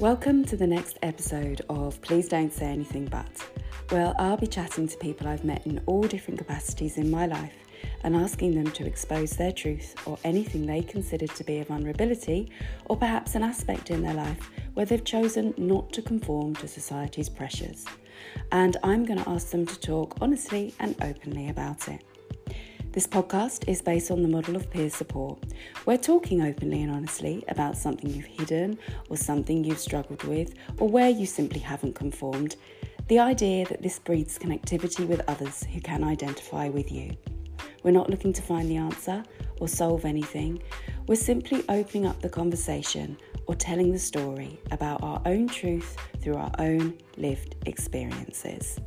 Welcome to the next episode of Please Don't Say Anything But. Well, I'll be chatting to people I've met in all different capacities in my life and asking them to expose their truth or anything they consider to be a vulnerability or perhaps an aspect in their life where they've chosen not to conform to society's pressures. And I'm going to ask them to talk honestly and openly about it. This podcast is based on the model of peer support. We're talking openly and honestly about something you've hidden or something you've struggled with or where you simply haven't conformed. The idea that this breeds connectivity with others who can identify with you. We're not looking to find the answer or solve anything. We're simply opening up the conversation or telling the story about our own truth through our own lived experiences.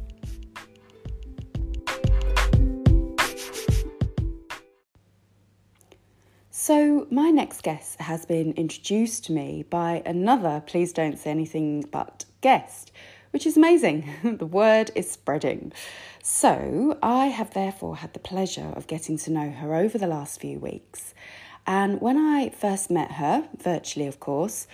So, my next guest has been introduced to me by another Please Don't Say Anything But guest, which is amazing. the word is spreading. So, I have therefore had the pleasure of getting to know her over the last few weeks. And when I first met her, virtually of course,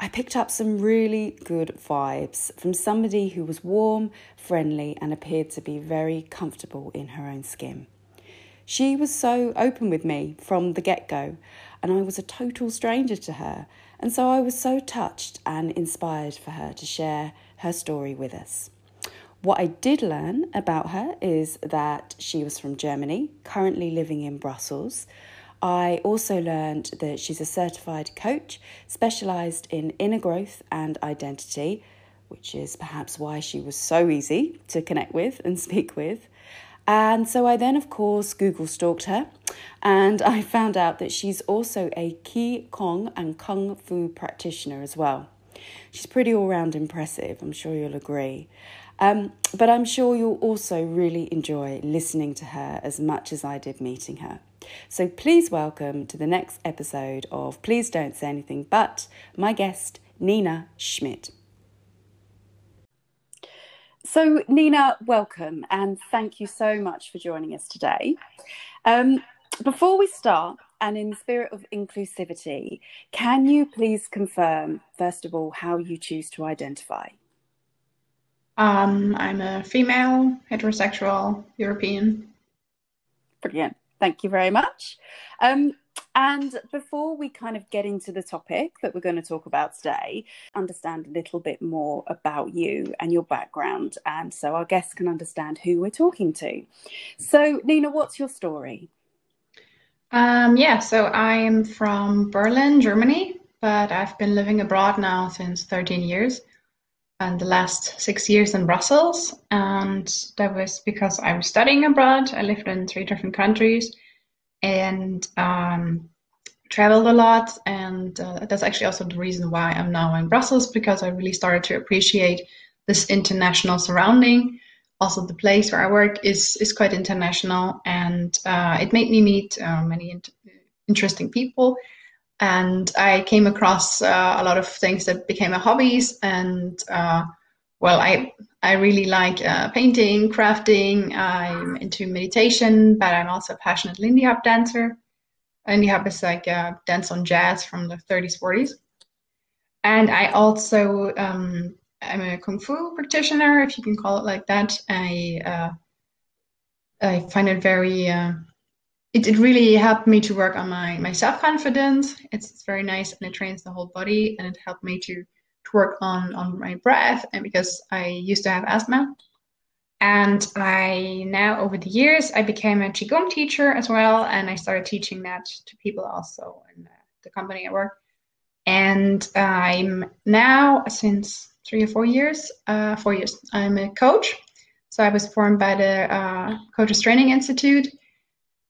I picked up some really good vibes from somebody who was warm, friendly, and appeared to be very comfortable in her own skin. She was so open with me from the get go, and I was a total stranger to her. And so I was so touched and inspired for her to share her story with us. What I did learn about her is that she was from Germany, currently living in Brussels. I also learned that she's a certified coach specialised in inner growth and identity, which is perhaps why she was so easy to connect with and speak with. And so I then, of course, Google stalked her and I found out that she's also a Qi Gong and Kung Fu practitioner as well. She's pretty all round impressive, I'm sure you'll agree. Um, but I'm sure you'll also really enjoy listening to her as much as I did meeting her. So please welcome to the next episode of Please Don't Say Anything But my guest, Nina Schmidt. So, Nina, welcome and thank you so much for joining us today. Um, before we start, and in the spirit of inclusivity, can you please confirm, first of all, how you choose to identify? Um, I'm a female, heterosexual, European. Brilliant. Thank you very much. Um, and before we kind of get into the topic that we're going to talk about today, understand a little bit more about you and your background, and so our guests can understand who we're talking to. So, Nina, what's your story? Um, yeah, so I'm from Berlin, Germany, but I've been living abroad now since 13 years, and the last six years in Brussels. And that was because I was studying abroad. I lived in three different countries and um, traveled a lot. And uh, that's actually also the reason why I'm now in Brussels because I really started to appreciate this international surrounding. Also, the place where I work is is quite international, and uh, it made me meet uh, many in- interesting people. And I came across uh, a lot of things that became a hobbies, and uh, well, I I really like uh, painting, crafting. I'm into meditation, but I'm also a passionate Lindy Hop dancer. Lindy Hop is like a dance on jazz from the 30s, 40s. And I also um, I'm a kung fu practitioner, if you can call it like that. I uh, I find it very uh, it, it really helped me to work on my my self confidence. It's, it's very nice and it trains the whole body and it helped me to to work on on my breath and because I used to have asthma. And I now over the years I became a qigong teacher as well, and I started teaching that to people also in the company I work. And I'm now since three or four years, uh, four years, I'm a coach. So I was formed by the uh, Coaches Training Institute,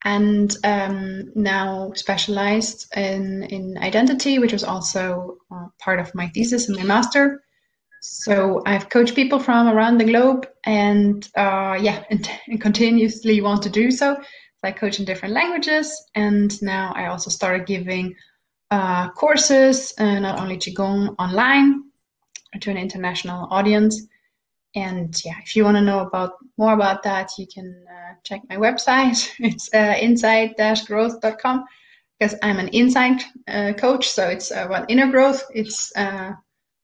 and um, now specialized in, in identity, which was also uh, part of my thesis and my master. So I've coached people from around the globe, and uh, yeah, and, and, continuously want to do so. I coach in different languages, and now I also started giving uh, courses, uh, not only qigong online to an international audience, and yeah, if you want to know about more about that, you can uh, check my website. It's uh, insight-growth.com because I'm an insight uh, coach. So it's about inner growth. It's uh,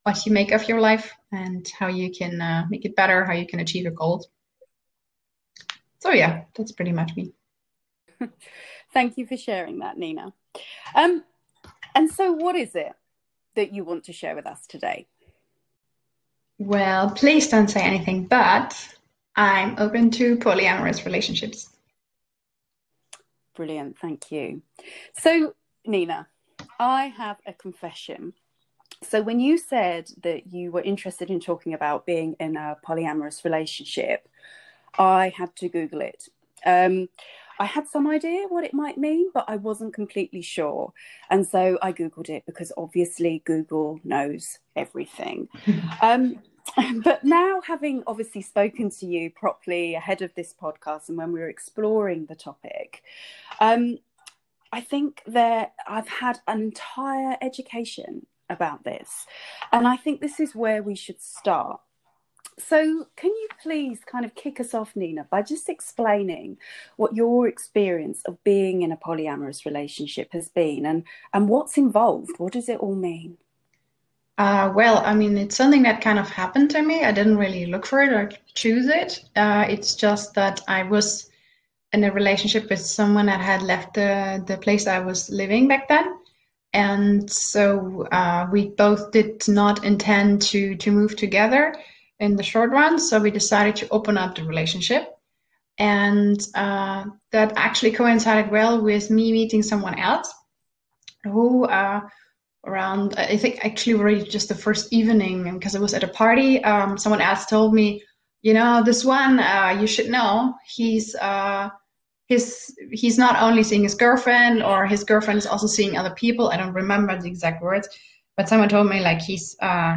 what you make of your life and how you can uh, make it better, how you can achieve your goals. So yeah, that's pretty much me. Thank you for sharing that, Nina. Um, and so, what is it that you want to share with us today? Well, please don't say anything, but I'm open to polyamorous relationships. Brilliant, thank you. So, Nina, I have a confession. So, when you said that you were interested in talking about being in a polyamorous relationship, I had to Google it. Um, I had some idea what it might mean, but I wasn't completely sure. And so I Googled it because obviously Google knows everything. um, but now, having obviously spoken to you properly ahead of this podcast and when we were exploring the topic, um, I think that I've had an entire education about this. And I think this is where we should start so, can you please kind of kick us off, Nina, by just explaining what your experience of being in a polyamorous relationship has been and, and what's involved? What does it all mean? Uh, well, I mean, it's something that kind of happened to me. I didn't really look for it or choose it. Uh, it's just that I was in a relationship with someone that had left the, the place I was living back then. And so uh, we both did not intend to, to move together in the short run. So we decided to open up the relationship. And uh, that actually coincided well with me meeting someone else who, uh, around, I think actually already just the first evening, because i was at a party, um, someone else told me, you know, this one, uh, you should know, he's, uh, his, he's not only seeing his girlfriend or his girlfriend is also seeing other people. I don't remember the exact words, but someone told me like he's, uh,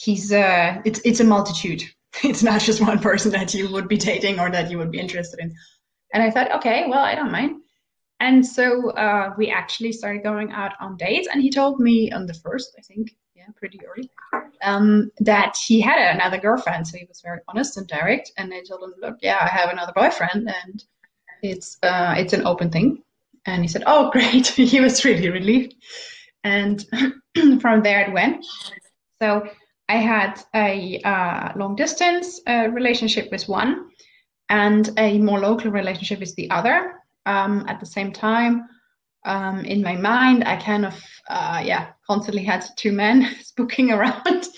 he's uh, it's it's a multitude. It's not just one person that you would be dating or that you would be interested in. And I thought, okay, well, I don't mind. And so uh, we actually started going out on dates. And he told me on the first, I think, yeah, pretty early, um, that he had another girlfriend. So he was very honest and direct. And I told him, look, yeah, I have another boyfriend, and it's uh, it's an open thing. And he said, oh, great. he was really relieved. And from there it went. So I had a uh, long distance uh, relationship with one and a more local relationship with the other. Um, at the same time, um, in my mind, I kind of, uh, yeah, constantly had two men spooking around.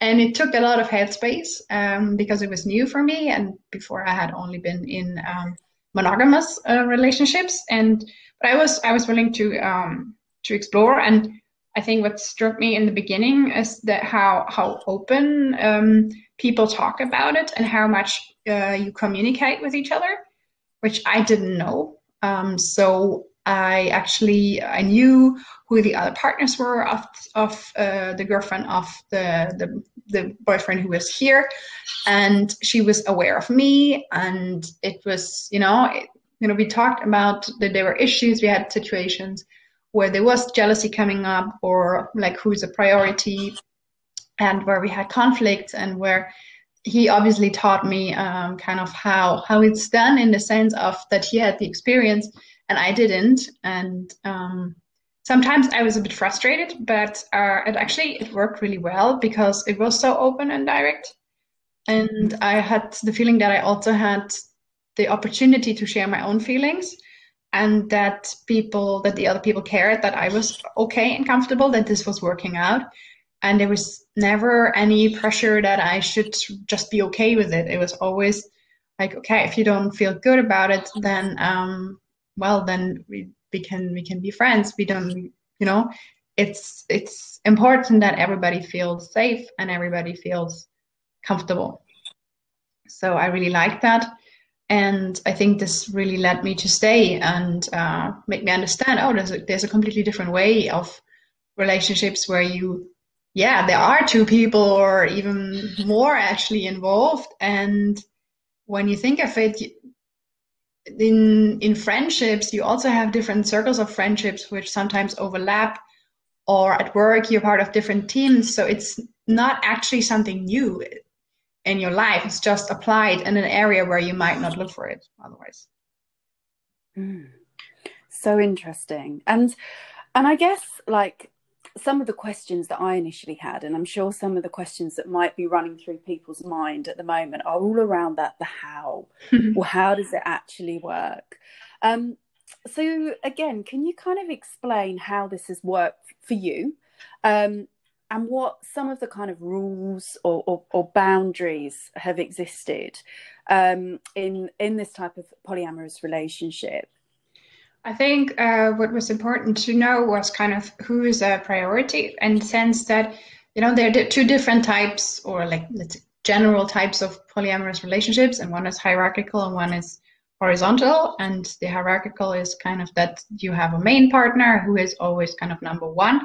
and it took a lot of headspace um, because it was new for me. And before I had only been in um, monogamous uh, relationships. And, but I was, I was willing to, um, to explore. And I think what struck me in the beginning is that how how open um, people talk about it and how much uh, you communicate with each other, which I didn't know. Um, so I actually I knew who the other partners were of of uh, the girlfriend of the, the the boyfriend who was here, and she was aware of me, and it was you know it, you know we talked about that there were issues, we had situations where there was jealousy coming up or like who's a priority and where we had conflicts and where he obviously taught me um, kind of how how it's done in the sense of that he had the experience and I didn't. And um, sometimes I was a bit frustrated but uh, it actually it worked really well because it was so open and direct. And I had the feeling that I also had the opportunity to share my own feelings and that people that the other people cared that i was okay and comfortable that this was working out and there was never any pressure that i should just be okay with it. It was always like okay if you don't feel good about it then um well then we, we can we can be friends. We don't you know it's it's important that everybody feels safe and everybody feels comfortable. So i really like that. And I think this really led me to stay and uh, make me understand. Oh, there's a, there's a completely different way of relationships where you, yeah, there are two people or even more actually involved. And when you think of it, in in friendships, you also have different circles of friendships which sometimes overlap. Or at work, you're part of different teams, so it's not actually something new in your life. It's just applied in an area where you might not look for it otherwise. Mm. So interesting. And and I guess like some of the questions that I initially had, and I'm sure some of the questions that might be running through people's mind at the moment are all around that the how. well, how does it actually work? Um, so, again, can you kind of explain how this has worked for you? Um, and what some of the kind of rules or, or, or boundaries have existed um, in in this type of polyamorous relationship I think uh, what was important to know was kind of who is a priority, and sense that you know there are two different types, or like general types of polyamorous relationships, and one is hierarchical and one is horizontal. And the hierarchical is kind of that you have a main partner who is always kind of number one,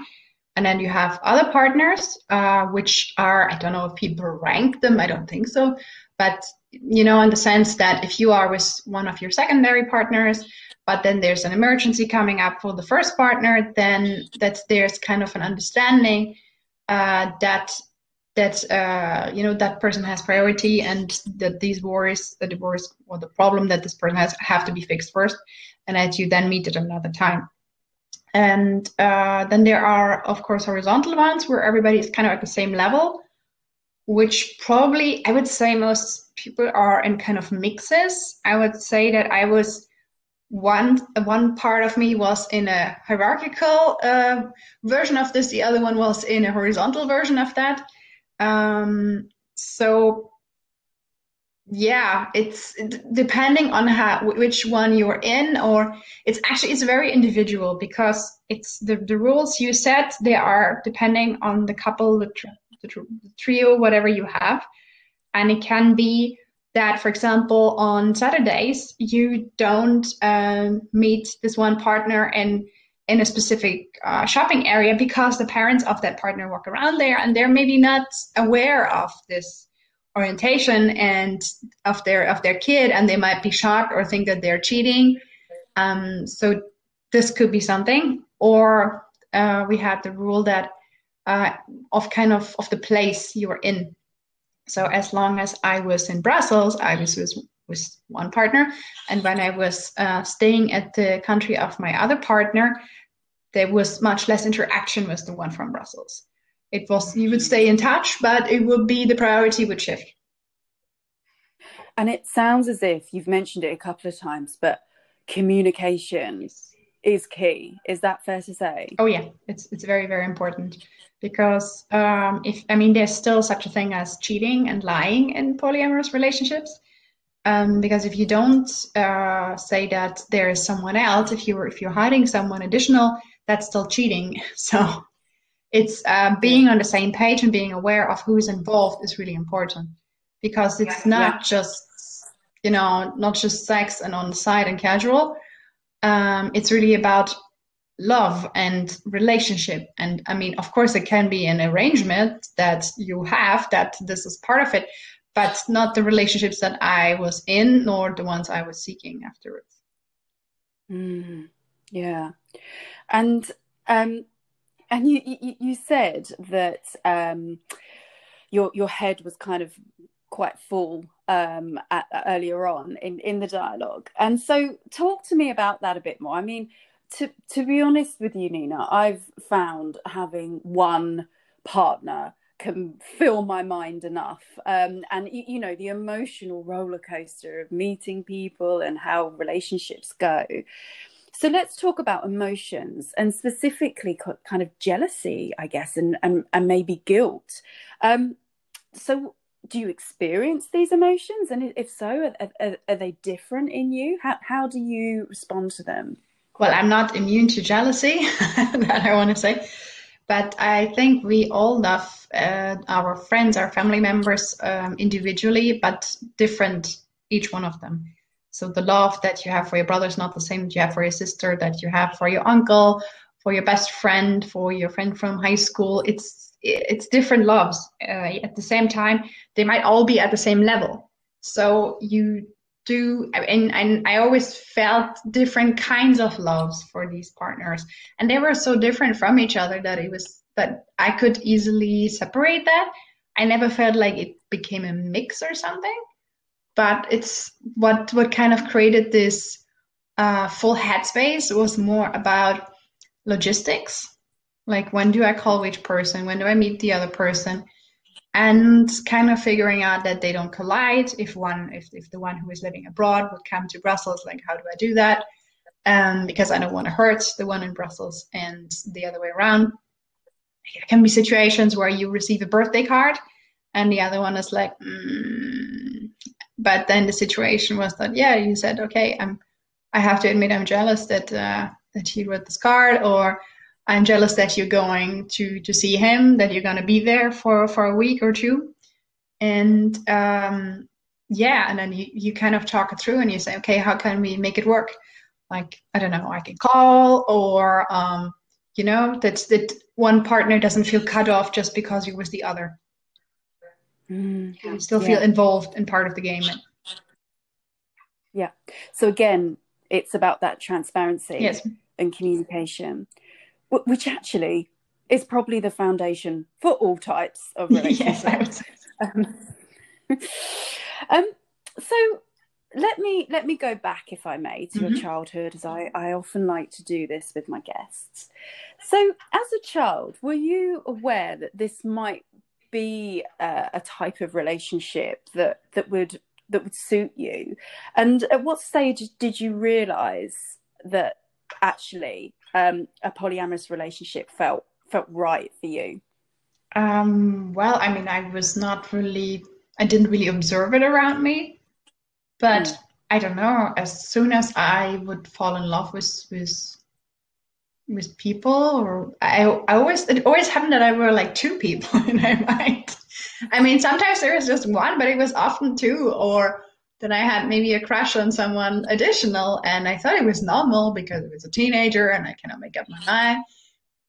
and then you have other partners, uh, which are I don't know if people rank them, I don't think so, but you know in the sense that if you are with one of your secondary partners but then there's an emergency coming up for the first partner, then that there's kind of an understanding uh, that that uh, you know that person has priority and that these worries, the divorce or the problem that this person has have to be fixed first, and that you then meet at another time. And uh, then there are of course horizontal ones where everybody is kind of at the same level, which probably I would say most people are in kind of mixes. I would say that I was one one part of me was in a hierarchical uh, version of this the other one was in a horizontal version of that. Um, so yeah it's depending on how which one you're in or it's actually it's very individual because it's the, the rules you set they are depending on the couple the, the, the trio whatever you have. And it can be that, for example, on Saturdays, you don't um, meet this one partner in in a specific uh, shopping area because the parents of that partner walk around there and they're maybe not aware of this orientation and of their of their kid and they might be shocked or think that they're cheating. Um, so this could be something or uh, we had the rule that uh, of kind of of the place you are in so as long as I was in Brussels, I was with, with one partner, and when I was uh, staying at the country of my other partner, there was much less interaction with the one from Brussels. It was you would stay in touch, but it would be the priority would shift. And it sounds as if you've mentioned it a couple of times, but communication is key. Is that fair to say? Oh yeah, it's it's very very important because um, if I mean there's still such a thing as cheating and lying in polyamorous relationships. Um, because if you don't uh, say that there is someone else, if you're if you're hiding someone additional, that's still cheating. So it's uh, being on the same page and being aware of who's involved is really important because it's yeah, not yeah. just you know not just sex and on the side and casual. Um, it's really about love and relationship. And i mean of course it can be an arrangement that you have that this is part of it but not the relationships that i was in nor the ones i was seeking afterwards. Mm, yeah. And um and you, you you said that um your your head was kind of quite full um at, earlier on in in the dialogue and so talk to me about that a bit more i mean to to be honest with you, Nina, I've found having one partner can fill my mind enough. Um, and you know, the emotional roller coaster of meeting people and how relationships go. So let's talk about emotions and specifically kind of jealousy, I guess, and and, and maybe guilt. Um, so do you experience these emotions and if so are, are, are, they different in you how, how do you respond to them well, I'm not immune to jealousy, that I want to say. But I think we all love uh, our friends, our family members um, individually, but different, each one of them. So the love that you have for your brother is not the same that you have for your sister, that you have for your uncle, for your best friend, for your friend from high school. It's it's different loves. Uh, at the same time, they might all be at the same level. So you do and, and i always felt different kinds of loves for these partners and they were so different from each other that it was that i could easily separate that i never felt like it became a mix or something but it's what what kind of created this uh, full headspace was more about logistics Like when do I call which person? When do I meet the other person? And kind of figuring out that they don't collide. If one, if, if the one who is living abroad would come to Brussels, like how do I do that? Um, because I don't want to hurt the one in Brussels and the other way around. There can be situations where you receive a birthday card and the other one is like, mm. but then the situation was that, yeah, you said, okay, I'm, I have to admit I'm jealous that, uh, that he wrote this card or I'm jealous that you're going to to see him, that you're going to be there for for a week or two, and um, yeah, and then you you kind of talk it through and you say, okay, how can we make it work? Like I don't know, I can call or um, you know that that one partner doesn't feel cut off just because you're with the other. Mm, you still yeah. feel involved and part of the game. Yeah. So again, it's about that transparency yes. and communication which actually is probably the foundation for all types of relationships. um, um, so let me let me go back, if I may, to mm-hmm. your childhood, as I, I often like to do this with my guests. So, as a child, were you aware that this might be a, a type of relationship that that would that would suit you? And at what stage did you realise that actually um, a polyamorous relationship felt felt right for you? Um, well, I mean, I was not really, I didn't really observe it around me, but mm. I don't know. As soon as I would fall in love with with with people, or I, I always it always happened that I were like two people in my mind. I mean, sometimes there was just one, but it was often two, or then I had maybe a crush on someone additional, and I thought it was normal because it was a teenager and I cannot make up my mind.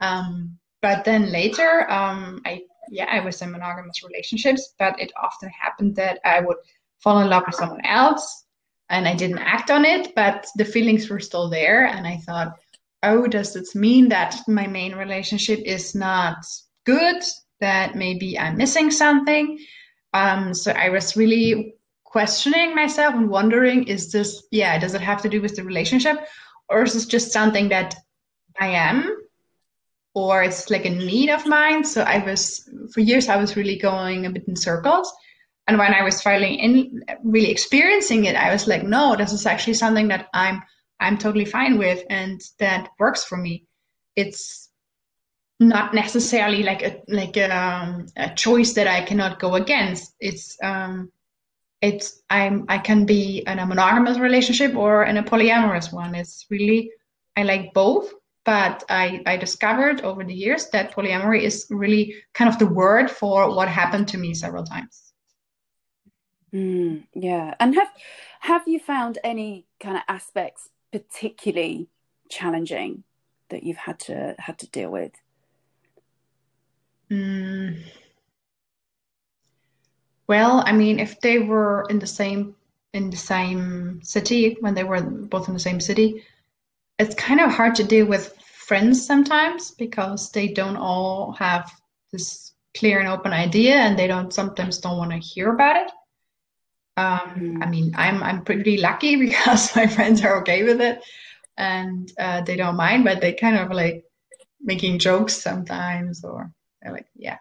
Um, but then later, um, I yeah, I was in monogamous relationships, but it often happened that I would fall in love with someone else, and I didn't act on it, but the feelings were still there, and I thought, oh, does this mean that my main relationship is not good? That maybe I'm missing something. Um, so I was really questioning myself and wondering is this yeah does it have to do with the relationship? Or is this just something that i am? Or it's like a need of mine? So i was for years i was really going a bit in circles. And when i was finally in really experiencing it i was like no this is actually something that i'm i'm totally fine with and that works for me. It's not necessarily like a like a, um, a choice that i cannot go against. It's um it's I'm I can be in a monogamous relationship or in a polyamorous one. It's really I like both, but I I discovered over the years that polyamory is really kind of the word for what happened to me several times. Mm, yeah, and have have you found any kind of aspects particularly challenging that you've had to had to deal with? Mm. Well, I mean, if they were in the same in the same city when they were both in the same city, it's kind of hard to deal with friends sometimes because they don't all have this clear and open idea, and they don't sometimes don't want to hear about it. Um, mm. I mean, I'm I'm pretty lucky because my friends are okay with it, and uh, they don't mind, but they kind of like making jokes sometimes, or they're like, yeah,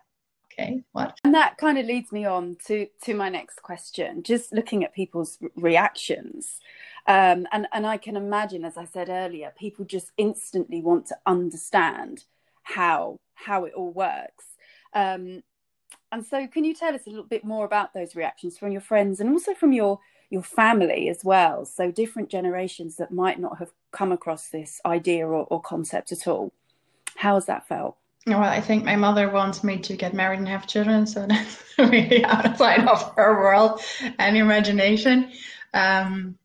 okay what? And that kind of leads me on to to my next question just looking at people's reactions. Um, and and i can imagine as i said earlier people just instantly want to understand how how it all works. Um, and so can you tell us a little bit more about those reactions from your friends and also from your your family as well? So different generations that might not have come across this idea or, or concept at all. How has that felt well, I think my mother wants me to get married and have children, so that's really outside of her world and imagination. Um,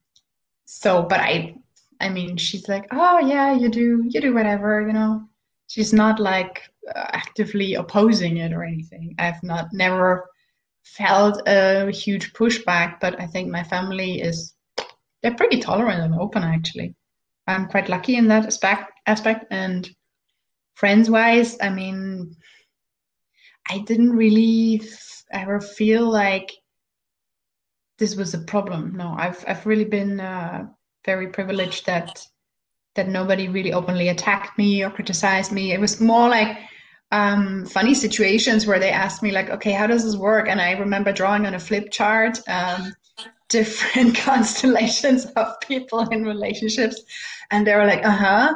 so, but I, I mean, she's like, oh yeah, you do, you do whatever, you know. She's not like uh, actively opposing it or anything. I've not never felt a huge pushback, but I think my family is they're pretty tolerant and open actually. I'm quite lucky in that aspect aspect and friends wise, I mean, I didn't really f- ever feel like this was a problem. No, I've I've really been uh, very privileged that that nobody really openly attacked me or criticized me. It was more like um, funny situations where they asked me like, okay, how does this work? And I remember drawing on a flip chart um, different constellations of people in relationships, and they were like, uh huh,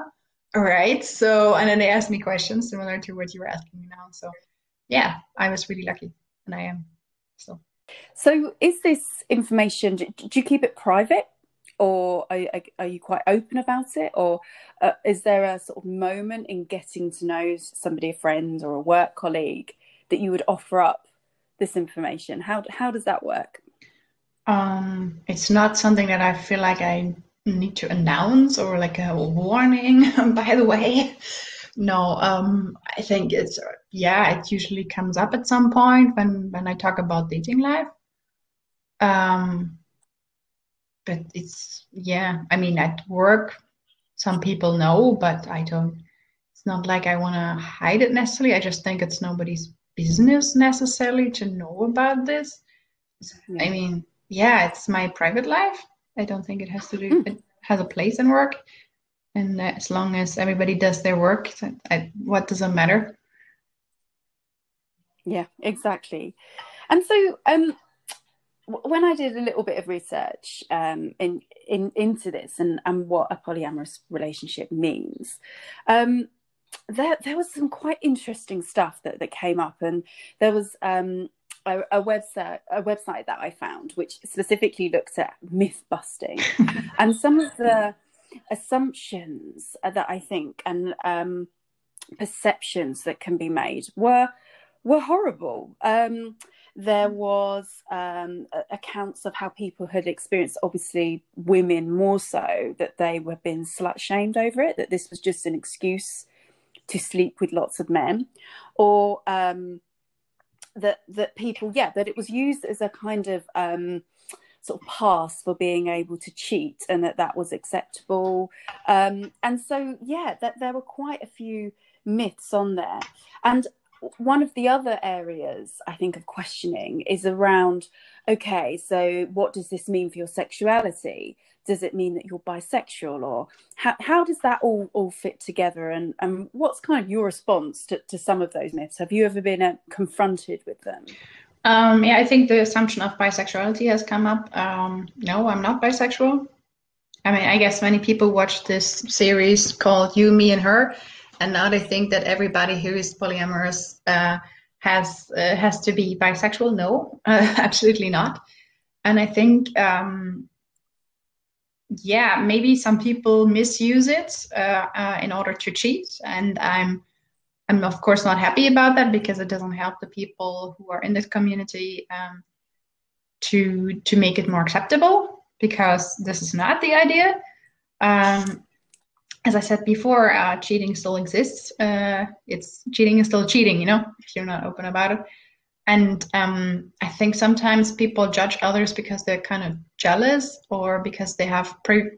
all right. So, and then they asked me questions similar to what you were asking me now. So, yeah, I was really lucky, and I am still. So, is this information? Do you keep it private? or are, are you quite open about it or uh, is there a sort of moment in getting to know somebody a friend or a work colleague that you would offer up this information how how does that work um it's not something that i feel like i need to announce or like a warning. By the way no um i think it's yeah it usually comes up at some point when when i talk about dating life. Um but it's yeah i mean at work some people know but i don't it's not like i want to hide it necessarily. I just think it's nobody's business necessarily to know about this. I mean yeah it's my private life i don't think it has to do mm. it has a place in work. And as long as everybody does their work I, what does it matter? Yeah exactly. And so um when I did a little bit of research um, in, in into this and, and what a polyamorous relationship means, um, there there was some quite interesting stuff that, that came up, and there was um, a, a, website a website that I found which specifically looked at myth busting and some of the assumptions that I think and um, perceptions that can be made were were horrible. Um, there was um, accounts of how people had experienced, obviously, women more so, that they were being slut shamed over it, that this was just an excuse to sleep with lots of men, or um, that that people, yeah, that it was used as a kind of um, sort of pass for being able to cheat, and that that was acceptable. Um, and so, yeah, that there were quite a few myths on there, and one of the other areas I think of questioning is around okay, so what does this mean for your sexuality? Does it mean that you're bisexual, or how, how does that all, all fit together? And, and what's kind of your response to, to some of those myths? Have you ever been uh, confronted with them? Um, yeah, I think the assumption of bisexuality has come up. Um, no, I'm not bisexual. I mean, I guess many people watch this series called You, Me, and Her, and now they think that everybody who is polyamorous uh, has uh, has to be bisexual. No, uh, absolutely not. And I think, um, yeah, maybe some people misuse it uh, uh, in order to cheat, and I'm I'm of course not happy about that because it doesn't help the people who are in this community um, to to make it more acceptable because this is not the idea. Um, as I said before, uh, cheating still exists. Uh, it's cheating is still cheating, you know, if you're not open about it. And um, I think sometimes people judge others because they're kind of jealous or because they have pre-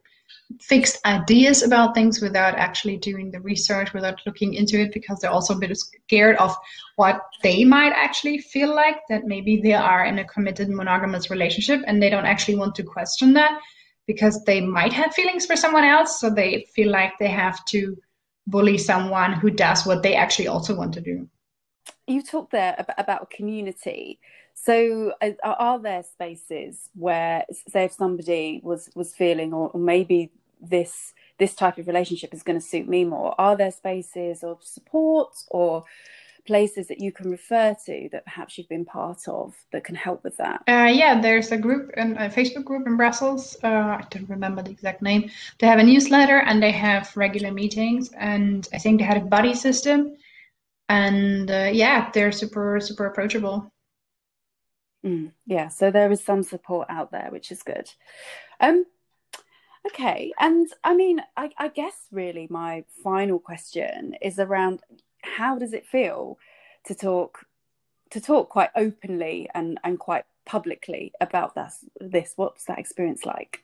fixed ideas about things without actually doing the research, without looking into it, because they're also a bit scared of what they might actually feel like that maybe they are in a committed monogamous relationship and they don't actually want to question that because they might have feelings for someone else, so they feel like they have to bully someone who does what they actually also want to do. You talked there about community. So, uh, are there spaces where, say, if somebody was was feeling, or, maybe this this type of relationship is going to suit me more, are there spaces of support or places that you can refer to that perhaps you've been part of that can help with that? Uh, yeah, there's a group, and a Facebook group in Brussels. Uh, I don't remember the exact name. They have a newsletter and they have regular meetings, and I think they had a buddy system. And uh, yeah, they're super, super approachable. Mm, yeah, so there is some support out there, which is good. Um, okay, and I mean, I, I guess really my final question is around how does it feel to talk to talk quite openly and and quite publicly about this this? What's that experience like?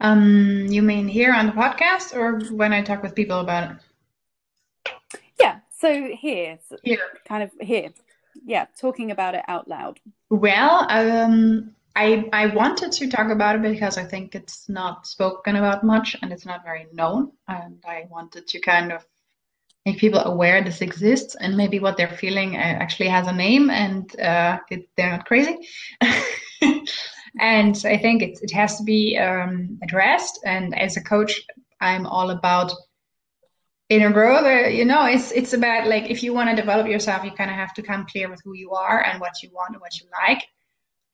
Um you mean here on the podcast or when i talk with people about it? Yeah so here here. kind of here. Yeah talking about it out loud. Well um I, I wanted to talk about it because I think it's not spoken about much and it's not very known. And I wanted to kind of make people aware this exists and maybe what they're feeling uh, actually has a name and uh, it, they're not crazy. and I think it, it has to be um, addressed. And as a coach, I'm all about inner growth. Uh, you know, it's it's about like if you want to develop yourself, you kind of have to come clear with who you are and what you want and what you like.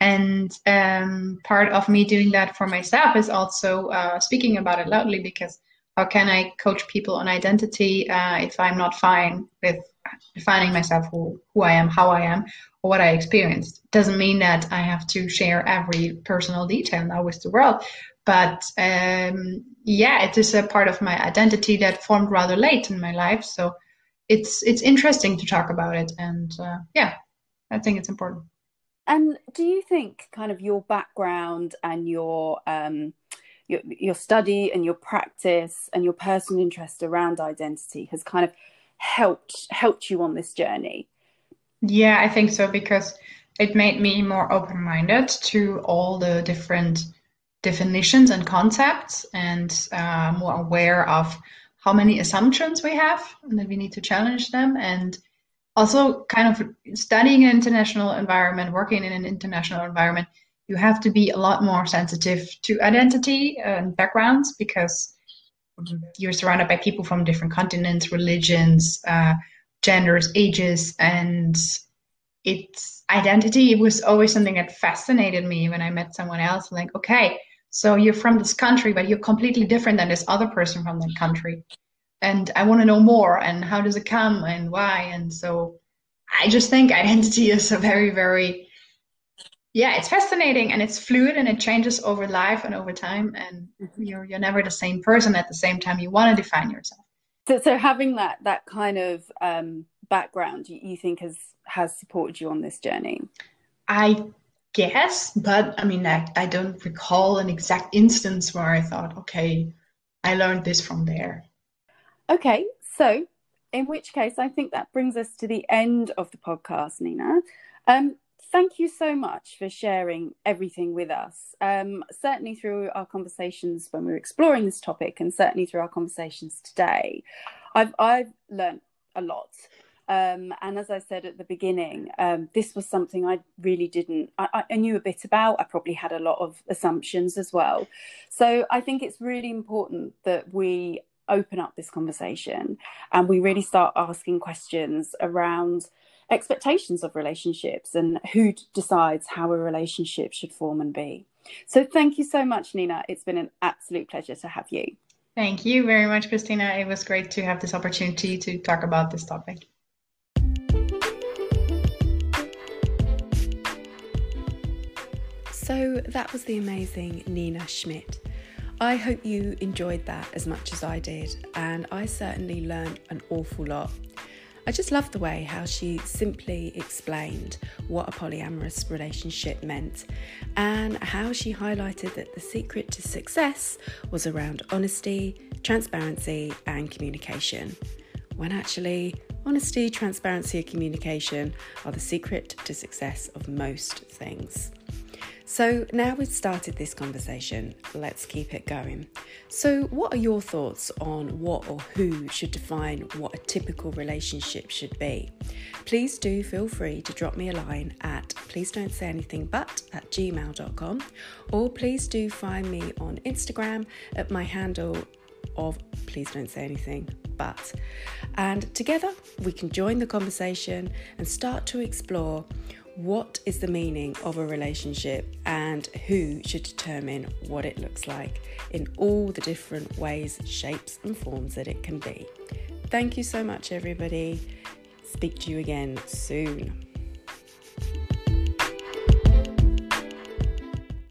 And um, part of me doing that for myself is also uh, speaking about it loudly because how can I coach people on identity uh, if I'm not fine with defining myself who, who I am, how I am, or what I experienced? Doesn't mean that I have to share every personal detail now with the world. But um, yeah, it is a part of my identity that formed rather late in my life. So it's it's interesting to talk about it, and uh, yeah, I think it's important. And do you think kind of your background and your um, your, your study and your practice and your personal interest around identity has kind of helped helped you on this journey? Yeah, I think so because it made me more open-minded to all the different definitions and concepts and uh, more aware of how many assumptions we have and that we need to challenge them and also kind of studying an international environment working in an international environment you have to be a lot more sensitive to identity and backgrounds because you're surrounded by people from different continents, religions, uh, genders, ages, and it's identity. It was always something that fascinated me when I met someone else. Like, okay, so you're from this country, but you're completely different than this other person from that country. And I want to know more. And how does it come and why? And so I just think identity is a very, very yeah, it's fascinating and it's fluid and it changes over life and over time. And mm-hmm. you're you're never the same person at the same time. You want to define yourself. So, so having that that kind of um, background, you, you think has has supported you on this journey? I guess, but I mean, I, I don't recall an exact instance where I thought, okay, I learned this from there. Okay, so in which case, I think that brings us to the end of the podcast, Nina. Um, thank you so much for sharing everything with us. Um, certainly through our conversations when we were exploring this topic, and certainly through our conversations today, I've I've learned a lot. Um, and as I said at the beginning, um, this was something I really didn't. I, I knew a bit about. I probably had a lot of assumptions as well. So I think it's really important that we open up this conversation and we really start asking questions around expectations of relationships and who decides how a relationship should form and be. So thank you so much, Nina. It's been an absolute pleasure to have you. Thank you very much, Christina. It was great to have this opportunity to talk about this topic. So that was the amazing Nina Schmidt. I hope you enjoyed that as much as I did, and I certainly learned an awful lot. I just loved the way how she simply explained what a polyamorous relationship meant and how she highlighted that the secret to success was around honesty, transparency, and communication. When actually, honesty, transparency, and communication are the secret to success of most things. So now we've started this conversation, let's keep it going. So, what are your thoughts on what or who should define what a typical relationship should be? Please do feel free to drop me a line at please don't say anything but at gmail.com or please do find me on Instagram at my handle of please don't say anything but. And together we can join the conversation and start to explore what is the meaning of a relationship and who should determine what it looks like in all the different ways, shapes, and forms that it can be. Thank you so much, everybody. Speak to you again soon.